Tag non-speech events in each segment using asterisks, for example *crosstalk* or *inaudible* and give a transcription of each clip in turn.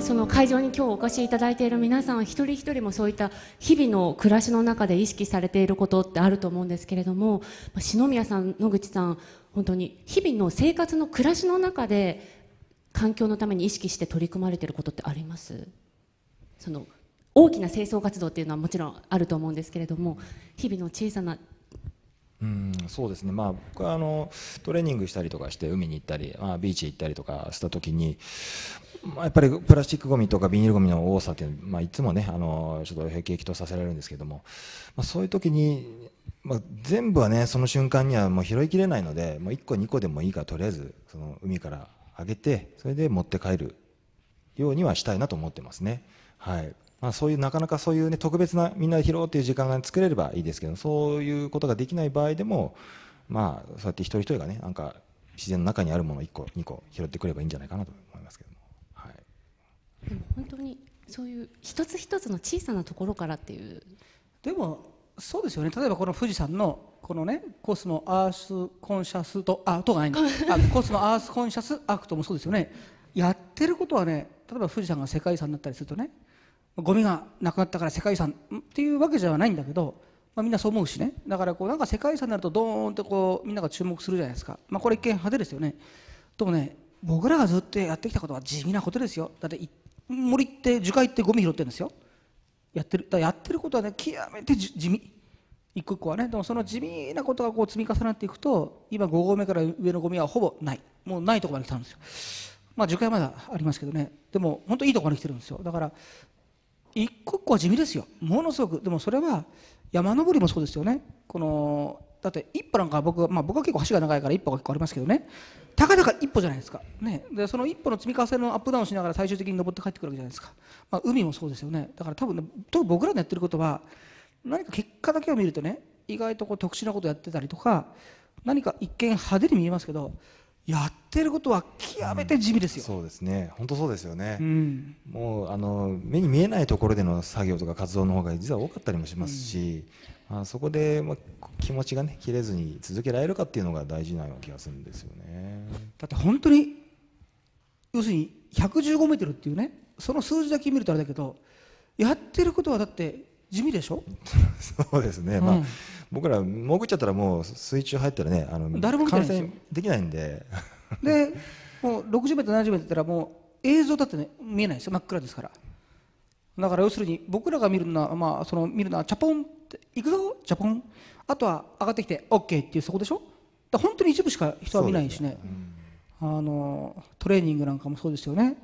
その会場に今日お越しいただいている皆さん一人一人もそういった日々の暮らしの中で意識されていることってあると思うんですけれども篠宮さん野口さん本当に日々の生活の暮らしの中で環境のために意識して取り組まれていることってあります？その大きな清掃活動っていうのはもちろんあると思うんですけれども日々の小さなうんそうですね、まあ、僕はあのトレーニングしたりとかして海に行ったり、まあ、ビーチ行ったりとかした時に、まあ、やっぱりプラスチックごみとかビニールごみの多さっていう、まあ、いつもねあのちょっと辟易とさせられるんですけども、まあ、そういう時に、まあ、全部はねその瞬間にはもう拾いきれないのでもう1個2個でもいいからとりあえずその海からあげてそれで持って帰るようにはしたいなと思ってますね。はいまあ、そういうなかなかそういう、ね、特別なみんなで拾うっていう時間が作れればいいですけどそういうことができない場合でも、まあ、そうやって一人一人がねなんか自然の中にあるものを1個2個拾ってくればいいんじゃないかなと思いますけども、はい、でも本当にそういう一つ一つの小さなところからっていう。でもそうですよね。例えばこの富士山のこのねコスモアースコンシャスとあとがないんだ *laughs* あコスモアースコンシャスアクトもそうですよね。やってることはね例えば富士山が世界遺産になったりするとねゴミがなくなったから世界遺産っていうわけじゃないんだけど、まあ、みんなそう思うしね。だからこうなんか世界遺産になるとドーンってこうみんなが注目するじゃないですか、まあ、これ一見派手ですよね。でもね僕らがずっとやってきたことは地味なことですよ。だって森って樹海ってゴミ拾ってるんですよ。やってる。だやってることはね極めて地味。一個一個はね。でもその地味なことがこう積み重なっていくと今5合目から上のゴミはほぼない。もうないところまで来たんですよ。まあ樹海はまだありますけどね。でも本当いいところまで来てるんですよ。だから一個一個は地味ですよ。ものすごく。でもそれは山登りもそうですよね。このだって一歩なんか僕,、まあ、僕は結構橋が長いから一歩が結構ありますけどね。たかだか一歩じゃないですか、ね、でその一歩の積み重ねのアップダウンしながら最終的に登って帰ってくるわけじゃないですか、まあ、海もそうですよね。だから多分、ね、多分僕らのやってることは何か結果だけを見るとね意外とこう特殊なことやってたりとか何か一見派手に見えますけどやってることは極めて地味ですよ、うん、そうですね。本当そうですよね、うん、もうあの目に見えないところでの作業とか活動の方が実は多かったりもしますし、うん、まあ、そこで、まあ、気持ちがね切れずに続けられるかっていうのが大事な気がするんですよね。だって本当に要するに115メートルっていうねその数字だけ見るとあれだけどやってることはだって地味でしょ？*laughs* そうですね、まあ僕ら潜っちゃったらもう水中入ったらねあの誰も観戦できないんで。*laughs* でもう60メートル70メートルったらもう映像だってね見えないですよ。真っ暗ですから。だから要するに僕らが見るのはまあその見るのはチャポンって行くぞチャポン。あとは上がってきて OK っていうそこでしょ？だ本当に一部しか人は見ないしね、ね。うん、あのトレーニングなんかもそうですよね。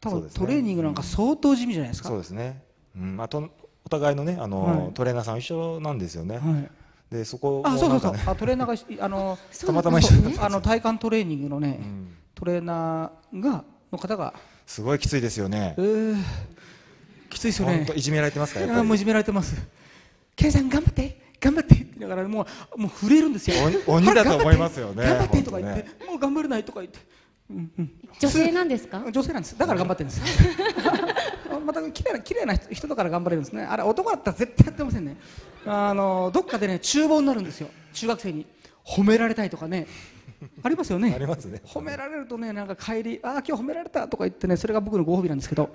多分、ね、トレーニングなんか相当地味じゃないですか。そうですね、うん。まあ、とお互いのねあの、はい、トレーナーさん一緒なんですよね、はい、でそこあそうそうそう。あトレーナーがあの *laughs* たまたま一緒あの体幹トレーニングのね、うん、トレーナーがの方が。すごいきついですよね、えー、きついですよね。いじめられてますかやもういじめられてます。ケイさん頑張って頑張ってだからもうもう震えるんですよ。鬼だと思いますよね頑張ってとか言って、ね、もう頑張れないとか言って、うんうん、女性なんですか？女性なんです。だから頑張ってるんですまた綺麗な綺麗な人だから頑張れるんですね。あれ男だったら絶対やってませんね。あのどっかでね厨房になるんですよ。中学生に。褒められたいとかね。ありますよね。ありますね。褒められるとねなんか帰りああ今日褒められたとか言ってねそれが僕のご褒美なんですけど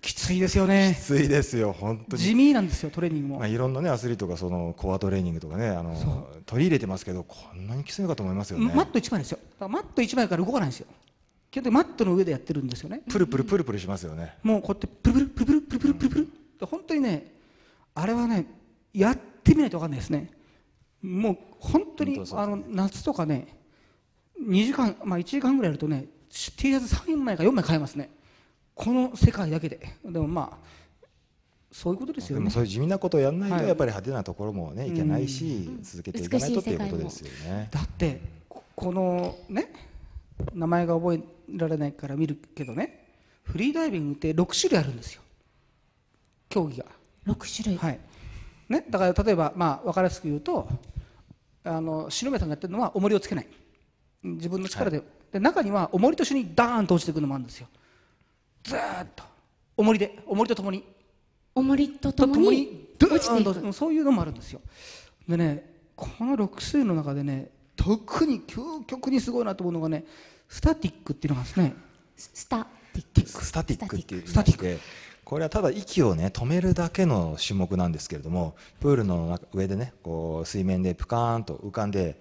きついですよね。きついですよ本当に。地味なんですよトレーニングも、まあ、いろんなねアスリートがそのコアトレーニングとかねあの取り入れてますけどこんなにきついのかと思いますよね。マット1枚ですよ。マット1枚から動かないんですよ基本的にマットの上でやってるんですよねプルプルプルプルしますよねもうこうやってプルプルプルプルプルプルプルプル、うん、本当にねあれはねやってみないと分かんないですねもう本当にあの夏とかね2時間まあ1時間ぐらいやるとね T シャツ3枚か4枚買えますねこの世界だけででもまあそういうことですよね。そういう地味なことをやらないと、やっぱり派手なところもね、いけないし、続けていかないとっていうことですよね。だってこのね名前が覚えられないから見るけどね。フリーダイビングって6種類あるんですよ。競技が。6種類。はい。ね、だから例えば、まあ、分かりやすく言うとあの篠宮さんがやってるのは重りをつけない。自分の力で。はい、で中には重りと一緒にダーンと落ちていくのもあるんですよ。ずーっと。重りで。重りとともに重りとともに落ちていく。そういうのもあるんですよ。でねこの6種類の中でね特に究極にすごいなと思うのがねスタティックっていうのがですね。スタティック。スタティック。っていうスタティック。でこれはただ息をね止めるだけの種目なんですけれどもプールの中上でねこう水面でプカーンと浮かんで、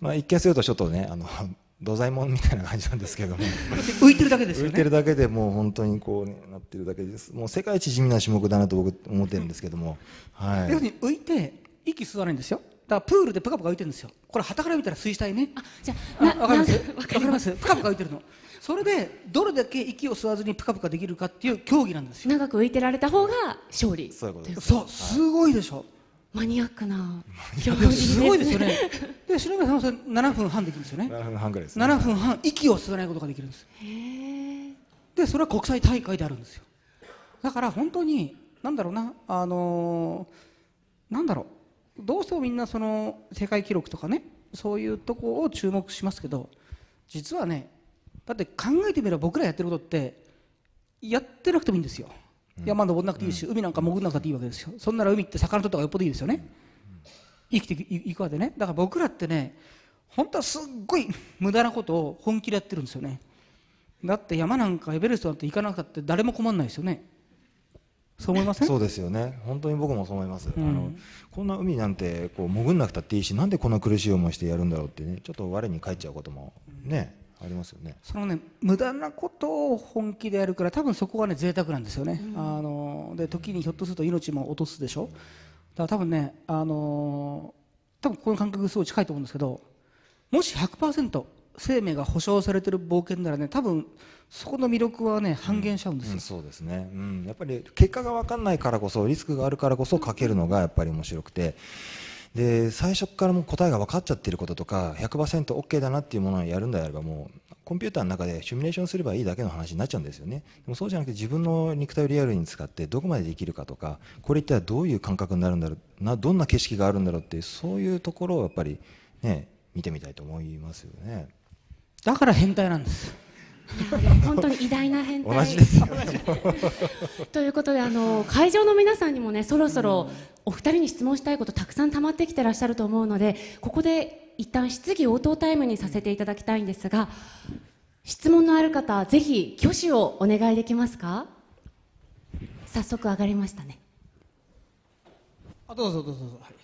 まあ、一見するとちょっとねあの *laughs* 土左衛門みたいな感じなんですけれども。*laughs* 浮いてるだけですよね。浮いてるだけでもう本当にこう、ね、なってるだけです。もう世界一地味な種目だなと僕思ってるんですけども、はい。要するに浮いて息吸わないんですよだからプールでプカプカ浮いてるんですよ。これ旗から見たら水死体ね。あじゃあかります？かります。プカプカ浮いてるの。それでどれだけ息を吸わずにプカプカできるかっていう競技なんですよ。長く浮いてられた方が勝利。そういうことです。そうすごいでしょ。マニアックな競いやすごいですよね。で篠宮さんはそれ7分半できるんですよね。7分半ぐらいですね。7分半息を吸わないことができるんです。へえでそれは国際大会であるんですよ。だから本当になんだろうなあのーなんだろうどうしてもみんなその世界記録とかねそういうとこを注目しますけど実はねだって考えてみれば僕らやってることってやってなくてもいいんですよ、山登んなくていいし、海なんか潜んなくていいわけですよ。そんなら海って魚取った方がよっぽどいいですよね。生きていいくわけでね。だから僕らってね本当はすっごい無駄なことを本気でやってるんですよね。だって山なんかエベレストなんて行かなくたって誰も困んないですよねそう思いません？そうですよね。本当に僕もそう思います、うん。あのこんな海なんてこう潜んなくたっていいしなんでこんな苦しい思いしてやるんだろうってねちょっと我に返っちゃうこともね、ありますよね。そのね無駄なことを本気でやるから多分そこはね贅沢なんですよね、あので時にひょっとすると命も落とすでしょ？だから多分ねあの多分この感覚すごい近いと思うんですけどもし100%生命が保証されてる冒険ならね多分そこの魅力はね半減しちゃうんですよ、うん、そうですね、うん、やっぱり結果が分かんないからこそリスクがあるからこそかけるのがやっぱり面白くて。で最初からもう答えが分かっちゃってることとか 100%OK だなっていうものをやるんであればもうコンピューターの中でシミュレーションすればいいだけの話になっちゃうんですよね。でもそうじゃなくて自分の肉体をリアルに使ってどこまでできるかとかこれ一体どういう感覚になるんだろうなどんな景色があるんだろうっていうそういうところをやっぱりね見てみたいと思いますよね。だから変態なんです本当に偉大な変態。同じですよということであの会場の皆さんにもねそろそろお二人に質問したいことたくさん溜まってきてらっしゃると思うのでここで一旦質疑応答タイムにさせていただきたいんですが質問のある方ぜひ挙手をお願いできますか？早速上がりましたね。あどうぞどうぞどうぞ、はい。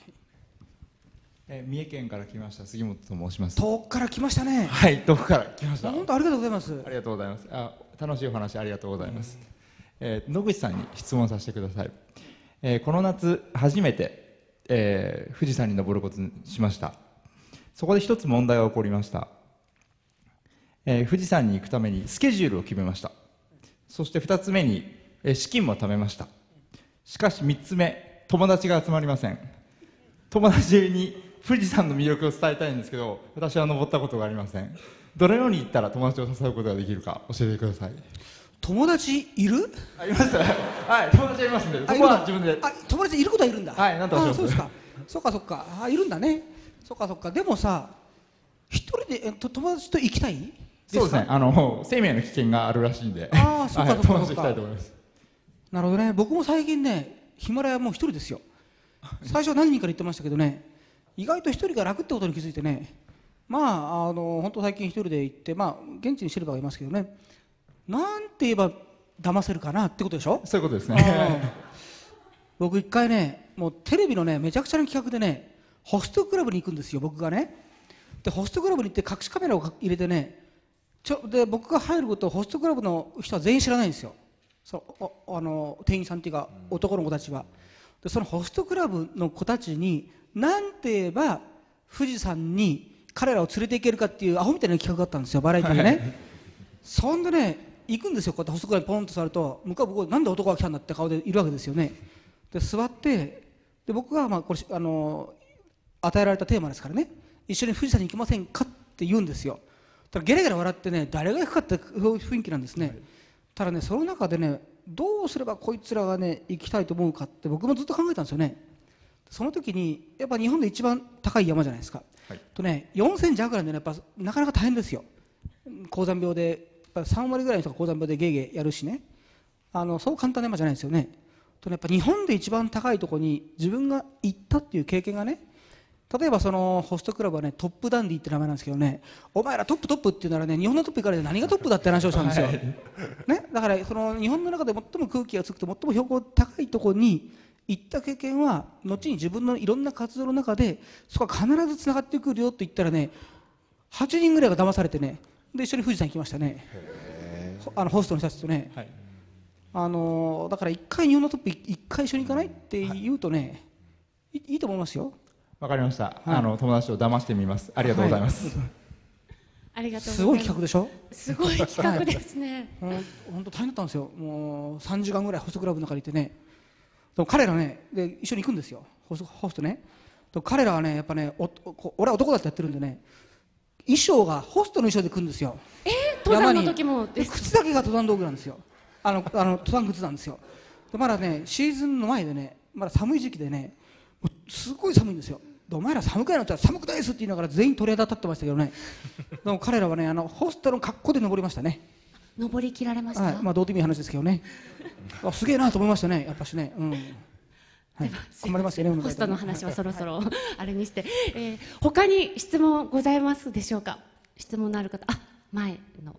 えー三重県から来ました杉本と申します。遠くから来ましたねはい、遠くから来ました。本当ありがとうございますありがとうございます。あ、楽しいお話ありがとうございます。えー野口さんに質問させてください。えーこの夏初めて、えー富士山に登ることにしました。そこで一つ問題が起こりました。えー富士山に行くためにスケジュールを決めました。そして二つ目に、えー資金も貯めました。しかし三つ目、友達が集まりません。友達に富士山の魅力を伝えたいんですけど私は登ったことがありません。どのように行ったら友達を誘うことができるか教えてください。友達いる？あります。*laughs* はい友達はいますんでそこは自分で。あ友達いることはいるんだ。はいなんとかしますあそうですか。そっかそっか。あいるんだね。そっかそっか。でもさ一人でえと友達と行きたい？そうですね。かあの生命の危険があるらしいんで。あーそっかはいそっか。友達と行きたいと思います。なるほどね。僕も最近ねヒマラヤもう一人ですよ。最初は何人から言ってましたけどね意外と一人が楽ってことに気づいてね。まああの本当最近一人で行ってまあ現地にしてればいますけどね。なんて言えば騙せるかなってことでしょ？そういうことですあねー僕一回ねもうテレビのねめちゃくちゃな企画でねホストクラブに行くんですよ僕がね。でホストクラブに行って隠しカメラを入れてねちょで僕が入ることをホストクラブの人は全員知らないんですよ。そうおあの店員さんっていうか男の子たちは。でそのホストクラブの子たちに何て言えば富士山に彼らを連れて行けるかっていうアホみたいな企画があったんですよバラエティーでね。そんでね行くんですよ。こうやってホストクラブにポンと座ると向こうは僕なんで男が来たんだって顔でいるわけですよね。で座ってで僕がまあこれあの与えられたテーマですからね。一緒に富士山に行きませんかって言うんですよ。ただゲラゲラ笑ってね誰が行くかって雰囲気なんですね、ただねその中でねどうすればこいつらがね行きたいと思うかって僕もずっと考えたんですよねその時にやっぱ日本で一番高い山じゃないですか、はい。とね4000弱なんでねやっぱなかなか大変ですよ。高山病でやっぱ3割ぐらいの人が高山病でゲーゲーやるしね。あのそう簡単な山じゃないですよね。とねやっぱ日本で一番高いところに自分が行ったっていう経験がね例えばそのホストクラブはねトップダンディって名前なんですけどね。お前らトップトップって言うならね日本のトップ行かれて何がトップだって話をしたんですよ、ね、だからその日本の中で最も空気がつくと最も標高高いところに行った経験は後に自分のいろんな活動の中でそこは必ずつながってくるよと言ったらね8人ぐらいが騙されてねで一緒に富士山行きましたね。ほあのホストの人たちとね、はい。あのーだから一回日本のトップ一回一緒に行かないって言うとね、い、いいと思いますよ。わかりました、はい。あの友達を騙してみます。ありがとうございます、ありがとうございます。すごい企画でしょ？すごい企画ですね、*laughs* 本当大変だったんですよ。もう3時間ぐらいホストクラブの中にいてねでも彼らねで一緒に行くんですよ。ホストホストね。でも彼らはねやっぱねおこ俺は男だってやってるんでね衣装がホストの衣装で来るんですよ。え？ー登山の時もで靴だけが登山道具なんですよ。あのあの登山靴なんですよ。でまだねシーズンの前でねまだ寒い時期でねもうすごい寒いんですよ。でお前ら寒くないの？って寒くないですって言いながら全員鳥肌立ってましたけどね。でも彼らはねあのホストの格好で登りましたね登り切られました、はい、まあどうでもいい話ですけどね。あすげえなと思いましたね、やっぱしね。うん。はい、困りますよね。ホストの話はそろそろ *laughs* あれにして、えー他に質問ございますでしょうか？質問のある方。あ前の。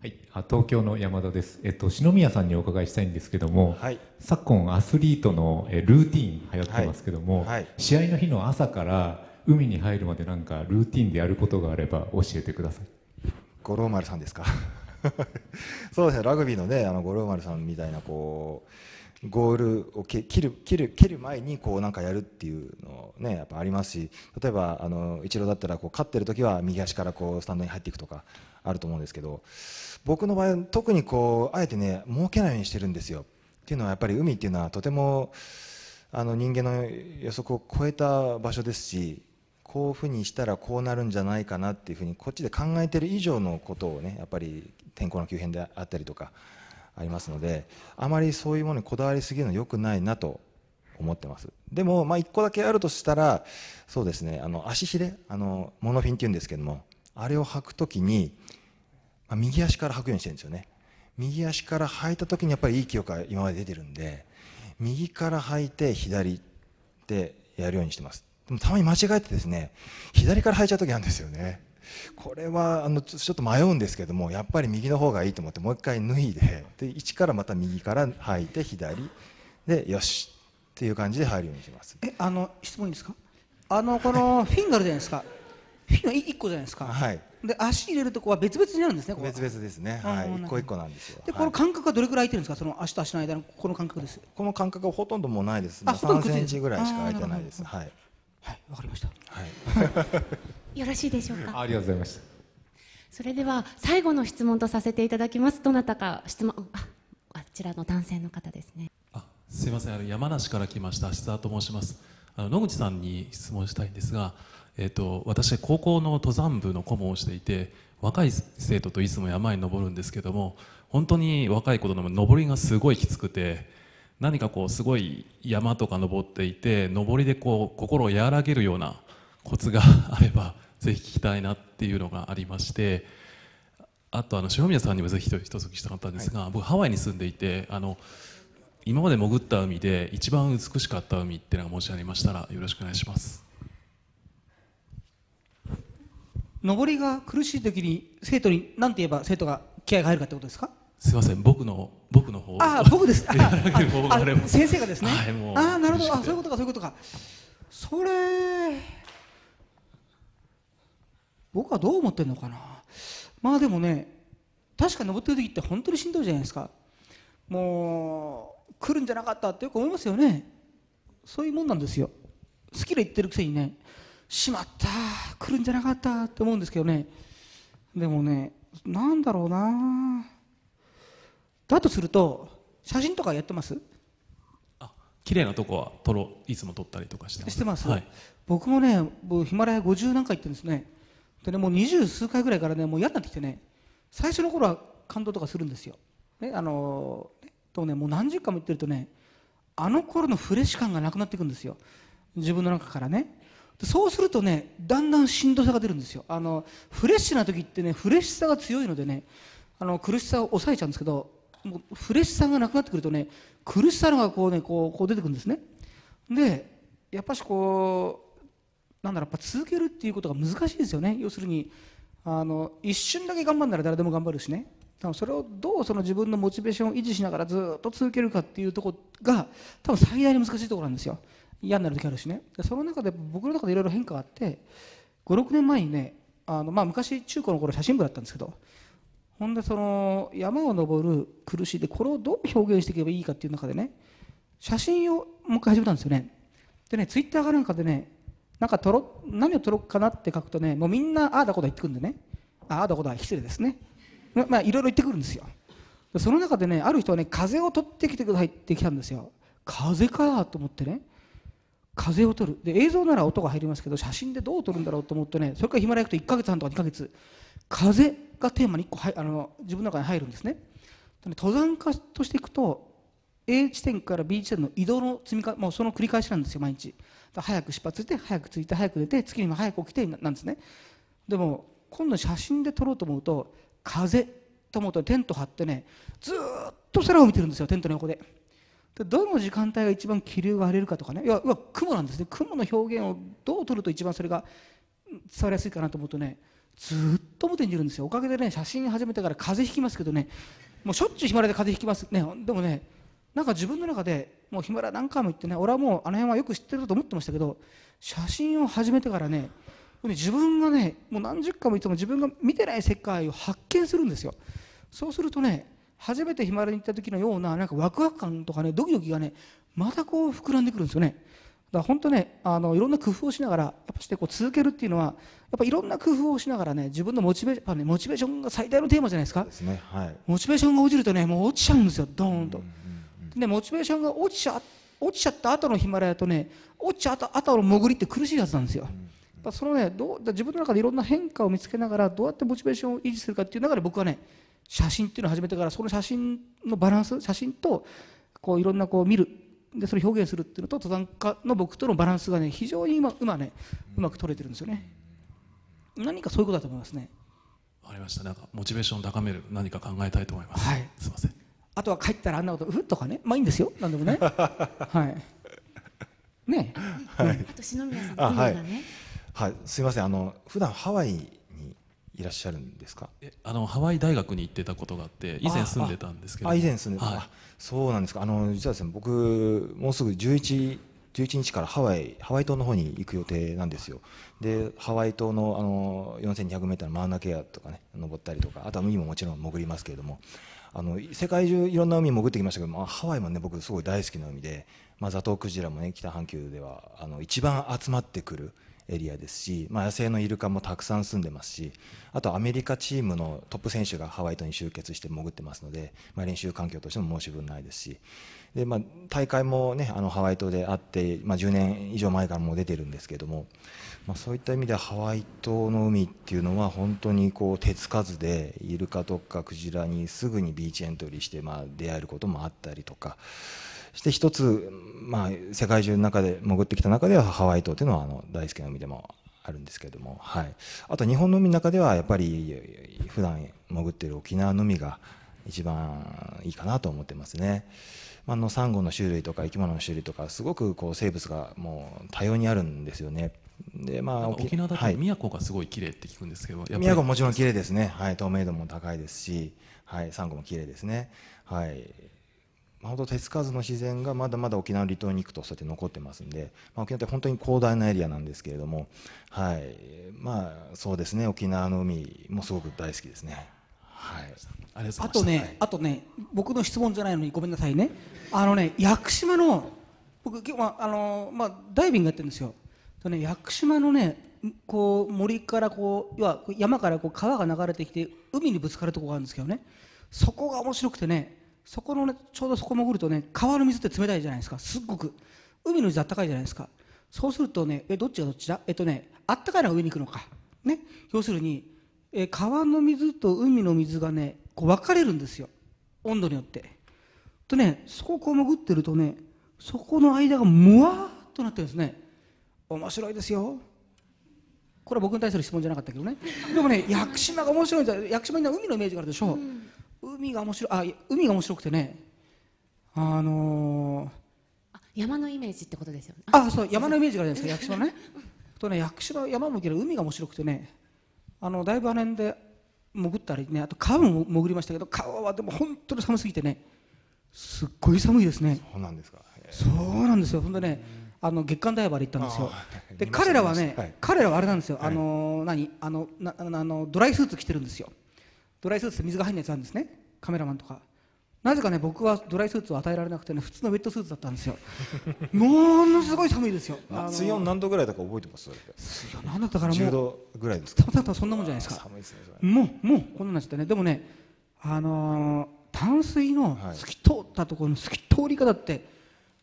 はい、あ東京の山田です、えっと、篠宮さんにお伺いしたいんですけども、はい。昨今アスリートのえルーティン流行ってますけども、はいはい。試合の日の朝から海に入るまでなんかルーティンでやることがあれば教えてください五郎丸さんですか？*laughs* そうですね。ラグビーのねあの五郎丸さんみたいなこうゴールをけ切る切る蹴る前にこうなんかやるっていうのねやっぱありますし例えばあのイチローだったらこう勝ってる時は右足からこうスタンドに入っていくとかあると思うんですけど僕の場合特にこうあえてね儲けないようにしてるんですよ。っていうのはやっぱり海っていうのはとてもあの人間の予測を超えた場所ですしこういうふうにしたらこうなるんじゃないかなっていうふうにこっちで考えてる以上のことをねやっぱり天候の急変であったりとかありますのであまりそういうものにこだわりすぎるのは良くないなと思ってます。でもまあ1個だけあるとしたらそうですねあの足ひれあのモノフィンっていうんですけどもあれを履くときに、まあ、右足から履くようにしてるんですよね。右足から履いた時にやっぱりいい記憶が今まで出てるんで右から履いて左でやるようにしてます。でもたまに間違えてですね左から履いちゃう時あるんですよね。これはあのちょっと迷うんですけどもやっぱり右の方がいいと思ってもう一回脱いでで一からまた右から履いて左でよしっていう感じで入るようにします。え、あの質問いいですか？あのこのフィンがあるじゃないですか。フィンが一個じゃないですか。はい。で足入れるとこは別々になるんですね。別々ですね。はい。一個一個なんですよ。で、はい。この間隔はどれくらい空いてるんですか？その足と足の間のこの間隔です。この間隔はほとんどもうないです。あほとんどくっついてる。3センチぐらいしか空いてないです。はいはい、わかりました。はい。*laughs* よろしいでしょうか？ありがとうございました。それでは最後の質問とさせていただきます。どなたか質問ああちらの男性の方ですね。あすいません。あの山梨から来ました芦沢と申します。あの野口さんに質問したいんですが、えー、と私高校の登山部の顧問をしていて若い生徒といつも山に登るんですけども本当に若い子の登りがすごいきつくて何かこうすごい山とか登っていて登りでこう心を和らげるようなコツが *laughs* あればぜひ聞きたいなっていうのがありましてあとあの塩宮さんにもぜひ一つ聞きたかったんですが、僕ハワイに住んでいてあの今まで潜った海で一番美しかった海っていうのがもしありましたらよろしくお願いします登りが苦しい時に生徒に何て言えば生徒が気合が入るかってことですか？すいません僕の僕の方あー、僕です。*laughs* 先生がですね。はいあー、なるほど。あ、そういうことか、そういうことか。それ。僕はどう思ってるのかな。まあ、でもね。確かに登ってる時って本当にしんどいじゃないですか。もう来るんじゃなかったってよく思いますよね。そういうもんなんですよ。好きで言ってるくせにね。しまった来るんじゃなかったって思うんですけどね。でもね、なんだろうな。だとすると写真とかやってます？あ綺麗なとこは撮ろいつも撮ったりとかしてます。してます、はい、僕もね僕ヒマラヤ50何回行ってるんですね。でねもう二十数回ぐらいからねもう嫌になってきてね最初の頃は感動とかするんですよ、ねあのねでもねもう何十回も行ってるとねあの頃のフレッシュ感がなくなっていくんですよ。自分の中からね。でそうするとねだんだんしんどさが出るんですよ。あのフレッシュな時ってねフレッシュさが強いのでねあの苦しさを抑えちゃうんですけどもうフレッシュさがなくなってくるとね苦しさがこうねこうこう出てくるんですね。でやっぱしこうなんだろうやっぱ続けるっていうことが難しいですよね。要するにあの一瞬だけ頑張るなら誰でも頑張るしね。多分それをどうその自分のモチベーションを維持しながらずっと続けるかっていうところが多分最大に難しいところなんですよ。嫌になる時あるしね。その中で僕の中でいろいろ変化があって56年前にねあの、まあ、昔中高の頃写真部だったんですけどほんでその山を登る苦しいでこれをどう表現していけばいいかっていう中でね写真をもう一回始めたんですよね。でねツイッターかなんかでねなんか撮ろ何を撮ろうかなって書くとねもうみんなああだこだ言ってくるんでね。ああだこだ失礼ですね。まあいろいろ言ってくるんですよ。その中でねある人はね風を撮ってきてくださいって来たんですよ。風かと思ってね。風を撮る。で映像なら音が入りますけど写真でどう撮るんだろうと思ってねそれからヒマラヤ行くと1ヶ月半とか2ヶ月。風。がテーマに1個はいあの自分の中に入るんですね。登山家としていくと A 地点から B 地点の移動の積みかもうその繰り返しなんですよ毎日。早く出発して早く着いて早く出て次にも早く起きてなんですね。でも今度写真で撮ろうと思うと風と思うとテント張ってねずっと空を見てるんですよテントの横で。でどの時間帯が一番気流が荒れるかとかね。いやいや雲なんですね。雲の表現をどう撮ると一番それが伝わりやすいかなと思うとねずっと表にいるんですよ。おかげでね写真始めてから風邪ひきますけどね。もうしょっちゅうヒマラヤで風邪ひきますね。でもねなんか自分の中でもうヒマラヤ何回も行ってね俺はもうあの辺はよく知ってると思ってましたけど写真を始めてからね自分がねもう何十回もいつも自分が見てない世界を発見するんですよ。そうするとね初めてヒマラヤに行った時のようななんかワクワク感とかねドキドキがねまたこう膨らんでくるんですよね。だから本当ねあのいろんな工夫をしながらやっぱしてこう続けるっていうのはやっぱいろんな工夫をしながらね自分のモチベ,、ね、モチベーションが最大のテーマじゃないですか。ですね。はい。モチベーションが落ちるとねもう落ちちゃうんですよドーンと。でモチベーションが落ちちゃ落ちちゃった後のヒマラヤとね落ちちゃった後の潜りって苦しいはずなんですよ。やっぱそのねどう自分の中でいろんな変化を見つけながらどうやってモチベーションを維持するかっていう中で僕はね写真っていうのを始めてからその写真のバランス写真とこういろんなこう見るでそれを表現するっていうのと登山家の僕とのバランスがね非常に今今ねうまく取れてるんですよね。何かそういうことだと思いますね？わかりました。なんかモチベーションを高める何か考えたいと思います、はい。すいません。あとは帰ったらあんなことうふっとかね。まあいいんですよ。何でもね。*laughs* はい。ねあと篠宮さんあはい。の海がね、はい。すいません。あの普段ハワイにいらっしゃるんですか？えあのハワイ大学に行ってたことがあって以前住んでたんですけど。あ以前住んでた、はい。あそうなんですか。あの実はですね僕もうすぐ11 11日からハワイハワイ島の方に行く予定なんですよ。でハワイ島のあの 4200m のマウナケアとかね登ったりとかあとは海ももちろん潜りますけれどもあの世界中いろんな海潜ってきましたけど、まあ、ハワイもね僕すごい大好きな海で、まあ、ザトウクジラもね北半球ではあの一番集まってくるエリアですし、まあ、野生のイルカもたくさん住んでますしあとアメリカチームのトップ選手がハワイ島に集結して潜ってますので、まあ、練習環境としても申し分ないですしで、まあ、大会も、ね、あのハワイ島であって、まあ、10年以上前からもう出てるんですけども、まあ、そういった意味ではハワイ島の海っていうのは本当にこう手つかずでイルカとかクジラにすぐにビーチエントリーして、まあ、出会えることもあったりとか。して一つ、まあ、世界中の中で潜ってきた中ではハワイ島というのはあの大好きな海でもあるんですけれども、はい、あと日本の海の中ではやっぱり普段潜っている沖縄の海が一番いいかなと思ってますね。あのサンゴの種類とか生き物の種類とかすごくこう生物がもう多様にあるんですよね。でまあ沖縄だとはい。宮古がすごい綺麗って聞くんですけど、やっぱり宮古ももちろん綺麗ですね、はい、透明度も高いですし、はい、サンゴも綺麗ですね、はい。まあ、本当手つかずの自然がまだまだ沖縄の離島に行くとそうやって残ってますんで、まあ、沖縄って本当に広大なエリアなんですけれども、はいまあ、そうですね沖縄の海もすごく大好きですね。はい、ありがとうございあとね、あとね、僕の質問じゃないのにごめんなさいね。あのね、屋久島の、僕、今日は、あの、まあ、ダイビングやってるんですよ。とね、屋久島のね、こう、森からこう、要は山からこう川が流れてきて、海にぶつかるところがあるんですけどね。そこが面白くてね、そこのね、ちょうどそこ潜るとね、川の水って冷たいじゃないですか。すっごく。海の水あったかいじゃないですか。そうするとね、え、どっちがどっちだ？えっとね、あったかいのが上に行くのか。ね。要するに、え川の水と海の水がねこう分かれるんですよ温度によってとねそこをこう潜ってるとねそこの間がむわーっとなってるんですね面白いですよこれは僕に対する質問じゃなかったけどねでもね屋久島が面白いんですよ屋久島には海のイメージがあるでしょう、海が面白いあ海が面白くてねあのーあ山のイメージってことですよね。あそう山のイメージがあるじゃないですか屋久島ね。*laughs* とね屋久島山も行けど海が面白くてねあのだいぶあの辺で潜ったりねあと川も潜りましたけど川はでも本当に寒すぎてねすっごい寒いですね。そうなんですか。そうなんですよ。ほんでねあの月間ダイバーで行ったんですよ。で彼らはね、はい。彼らはあれなんですよ、はいあのー何？あのなあのあのドライスーツ着てるんですよドライスーツって水が入んないやつあるんですね。カメラマンとか。なぜかね僕はドライスーツを与えられなくてね普通のウェットスーツだったんですよ。*laughs* ものすごい寒いですよ。あの水温何度ぐらいだか覚えてます？水温何だったからも10う度ぐらいですか？たまたまそんなもんじゃないですか。寒いですね。もうもうこんなんなっちゃってね。でもねあのー淡水のはい。透き通ったところの透き通り方って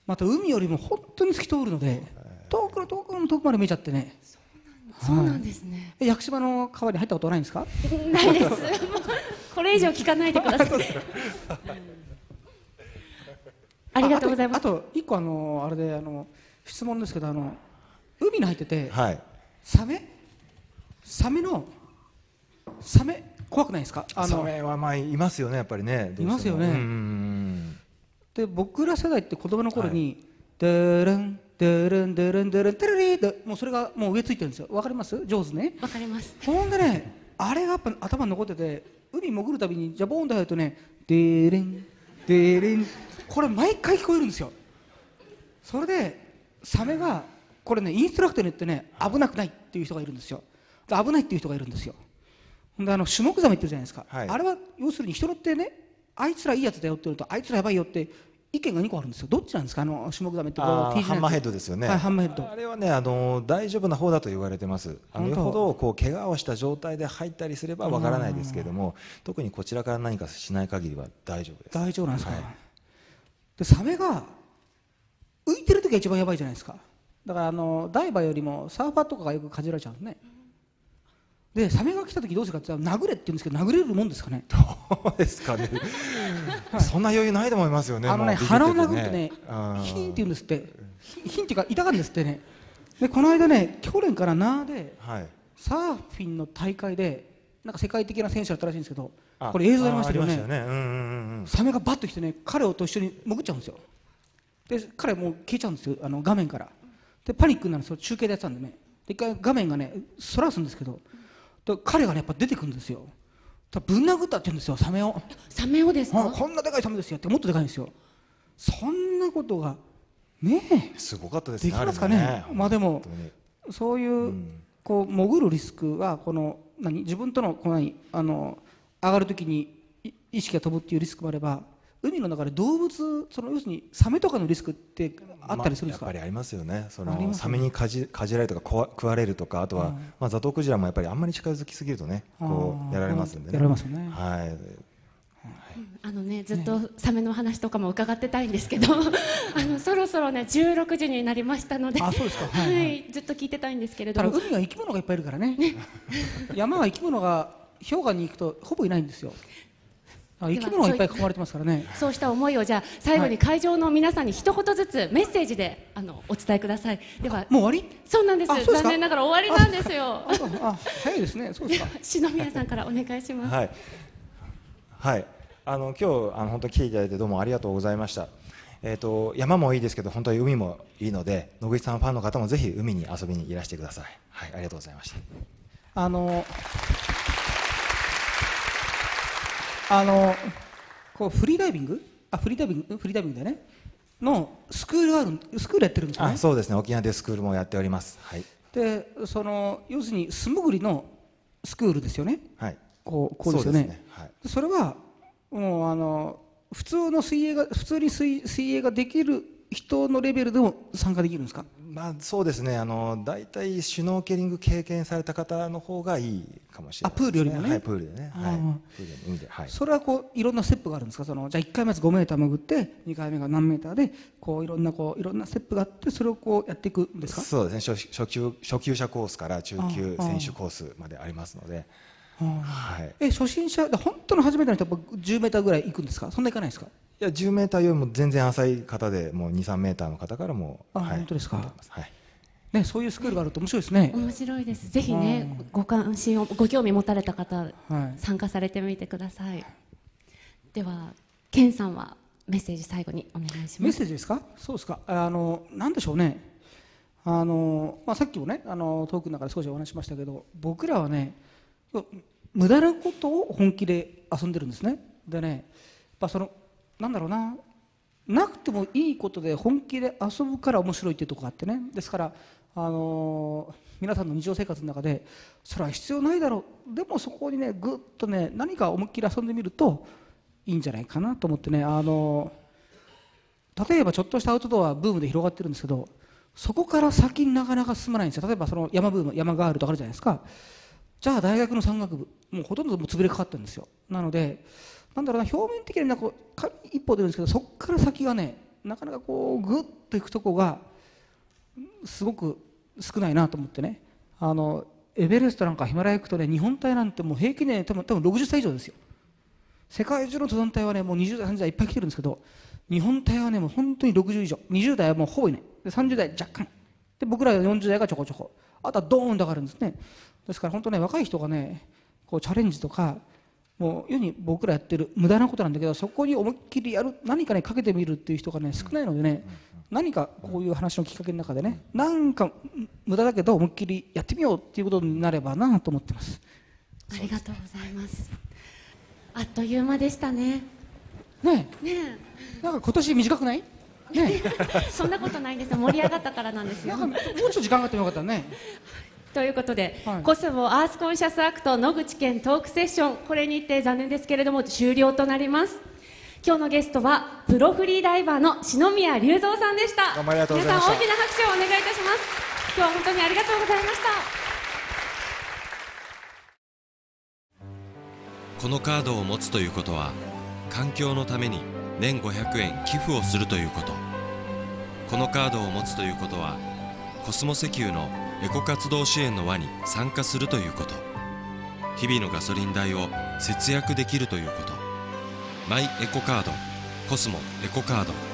また海よりも本当に透き通るので遠くの遠くの遠くまで見えちゃってねそうなんですね。え屋久島の川に入ったことないんですか？ないです。もうこれ以上聞かないでください。*laughs* *laughs* ありがとうございます。あと一個あのあれであの質問ですけどあの海に入っててはい。サメ？サメのサメ？怖くないですか？あサのメはまあいますよねやっぱりね。いますよね。で僕ら世代って子供の頃に「ドゥルンドゥルンドゥルンドゥルンテレリー」でもうそれがもう上ついてるんですよ。わかります？上手ね。わかります。ほんでねあれがやっぱ頭に残ってて海潜るたびにジャボーンと入るとね「デーレンデーレン」これ毎回聞こえるんですよ。それでサメがこれねインストラクターに言ってね危なくないっていう人がいるんですよ。で危ないっていう人がいるんですよ。ほんであの種目ザメって言うじゃないですか、はい。あれは要するに人のってねあいつらいいやつだよって言うとあいつらやばいよって意見が2個あるんですよ。どっちなんですか？あの種目ザメってハンマーヘッドですよね。はいハンマーヘッド。あれはねあの大丈夫な方だと言われてます。あのよほどこう怪我をした状態で入ったりすればわからないですけれども、特にこちらから何かしない限りは大丈夫です。大丈夫なんですか、はい。でサメが浮いてる時が一番やばいじゃないですか。だからあのダイバーよりもサーファーとかがよくかじられちゃうんですねでサメが来た時どうするかって言ったら殴れって言うんですけど殴れるもんですかねどうですかね。そんな余裕ないと思いますよね。あのねもう見て鼻を殴ってねヒンって言うんですってヒヒンっていうか痛がるんですってねでこの間ね去年からナーではい。サーフィンの大会でなんか世界的な選手だったらしいんですけどあこれ映像ありましたけどねね。うんうんうんうん。サメがバッと来てね彼をと一緒に潜っちゃうんですよで彼もう消えちゃうんですよあの画面からでパニックになるんですよ中継でやってたんでねで一回画面がねそらすんですけどで彼がねやっぱ出てくるんですよ。ぶん殴ったって言うんですよサメを。サメをですあかこんなでかいサメですよってもっとでかいんですよ。そんなことがねすごかったえですね。できますかね？あれもまあでもそういう、こう潜るリスクはこの何？自分とのこの何？あの上がるときにい意識が飛ぶっていうリスクもあれば海の中で動物その要するにサメとかのリスクってあったりするんですか、まあやっぱりありますよね。そのサメにかじかじられるとかこわ食われるとかあとは、まあザトウクジラもやっぱりあんまり近づきすぎるとねこうやられますんでね。やられますよね。はい。あのねずっとサメの話とかも伺ってたいんですけど、*laughs* あのそろそろね16時になりましたので、ずっと聞いてたいんですけれども、ただ海は生き物がいっぱいいるからね。*laughs* 山は生き物が氷河に行くとほぼいないんですよ生き物がいっぱい囲まれてますからねそうした思いをじゃあ最後に会場の皆さんに一言ずつメッセージであのお伝えください。ではもう終わり？そうなんです残念ながら終わりなんですよ。ああ早いですねそうですは篠宮さんからお願いします。はい。はい。あの今日あの本当に来ていただいてどうもありがとうございました。えっ、と山もいいですけど本当に海もいいので野口さんファンの方もぜひ海に遊びにいらしてください。はいありがとうございました。あのあのこうフリーダイビング？あフリーダイビング？フリーダイビングだよね。のスクールがあるスクールやってるんですよね。あそうですね。沖縄でスクールもやっております。はい。でその要するに素潜りのスクールですよね。はい。こうこうですよね。そうですね。はい。それはもうあの普通の水泳が普通に水水泳ができる人のレベルでも参加できるんですか？まあそうですね。あの大体シュノーケリング経験された方の方がいいかもしれないね。あプールよりもね。はいプールでね。はい。プールで海で。はい。それはこういろんなステップがあるんですか？そのじゃあ1回目まず5メーター潜って2回目が何メーターでこういろんなこういろんなステップがあってそれをこうやっていくんですか？そうですね。初初級初級者コースから中級選手コースまでありますので、あはい。え初心者で本当の初めての人はやっぱ10メーターぐらい行くんですか？そんな行かないですか？いや10メーターよりも全然浅い方でもう2、3メーターの方からもあはい本当ですか？はい。ねそういうスクールがあると面白いですね。面白いです。ぜひねご関心をご興味持たれた方はい。参加されてみてください。ではケンさんはメッセージ最後にお願いしメッますセージですか？そうですか。あのなんでしょうね。あの、まあ、さっきもねあのトークの中で少しお話ししましたけど僕らはね無駄なことを本気で遊んでるんですね。でねやっぱそのなんだろうな。なくてもいいことで本気で遊ぶから面白いっていうところがあってね。ですからあの皆さんの日常生活の中でそれは必要ないだろう。でもそこにねぐっとね何か思いっきり遊んでみるといいんじゃないかなと思ってね。あの例えばちょっとしたアウトドアブームで広がってるんですけどそこから先になかなか進まないんですよ。例えばその山ブーム山ガールとかあるじゃないですか。じゃあ大学の山岳部もうほとんどもう潰れかかってるんですよ。なのでなんだろうな表面的になこう一歩出るんですけどそこから先がねなかなかこうグッといくとこがすごく少ないなと思ってね。あのエベレストなんかヒマラヤ行くとね日本隊なんてもう平均で、ね、多分多分60歳以上ですよ。世界中の登山隊はねもう20代30代いっぱい来てるんですけど日本隊はねもう本当に60以上。20代はもうほぼいない。で30代若干。で僕ら40代がちょこちょこ。あとはドーンと上がるんですね。ですから本当ね若い人がねこうチャレンジとかもう世に僕らやってる無駄なことなんだけどそこに思いっきりやる何かねかけてみるっていう人がね少ないのでね何かこういう話のきっかけの中でねなんか無駄だけど思いっきりやってみようっていうことになればなと思ってます。ありがとうございます。あっという間でしたね。ねねえ。なんか今年短くない？*laughs* ねえ。そんなことないんです。よ盛り上がったからなんですよ。もうちょっと時間があってもよかったねということで、はい。コスモアースコンシャスアクト野口健トークセッションこれにて残念ですけれども終了となります。今日のゲストはプロフリーダイバーの篠宮隆三さんでした。どうもありがとうございました。皆さん大きな拍手をお願いいたします。今日は本当にありがとうございました。このカードを持つということは環境のために年500円寄付をするということ。このカードを持つということはコスモ石油のエコ活動支援の輪に参加するということ。日々のガソリン代を節約できるということ。マイエコカードコスモエコカード。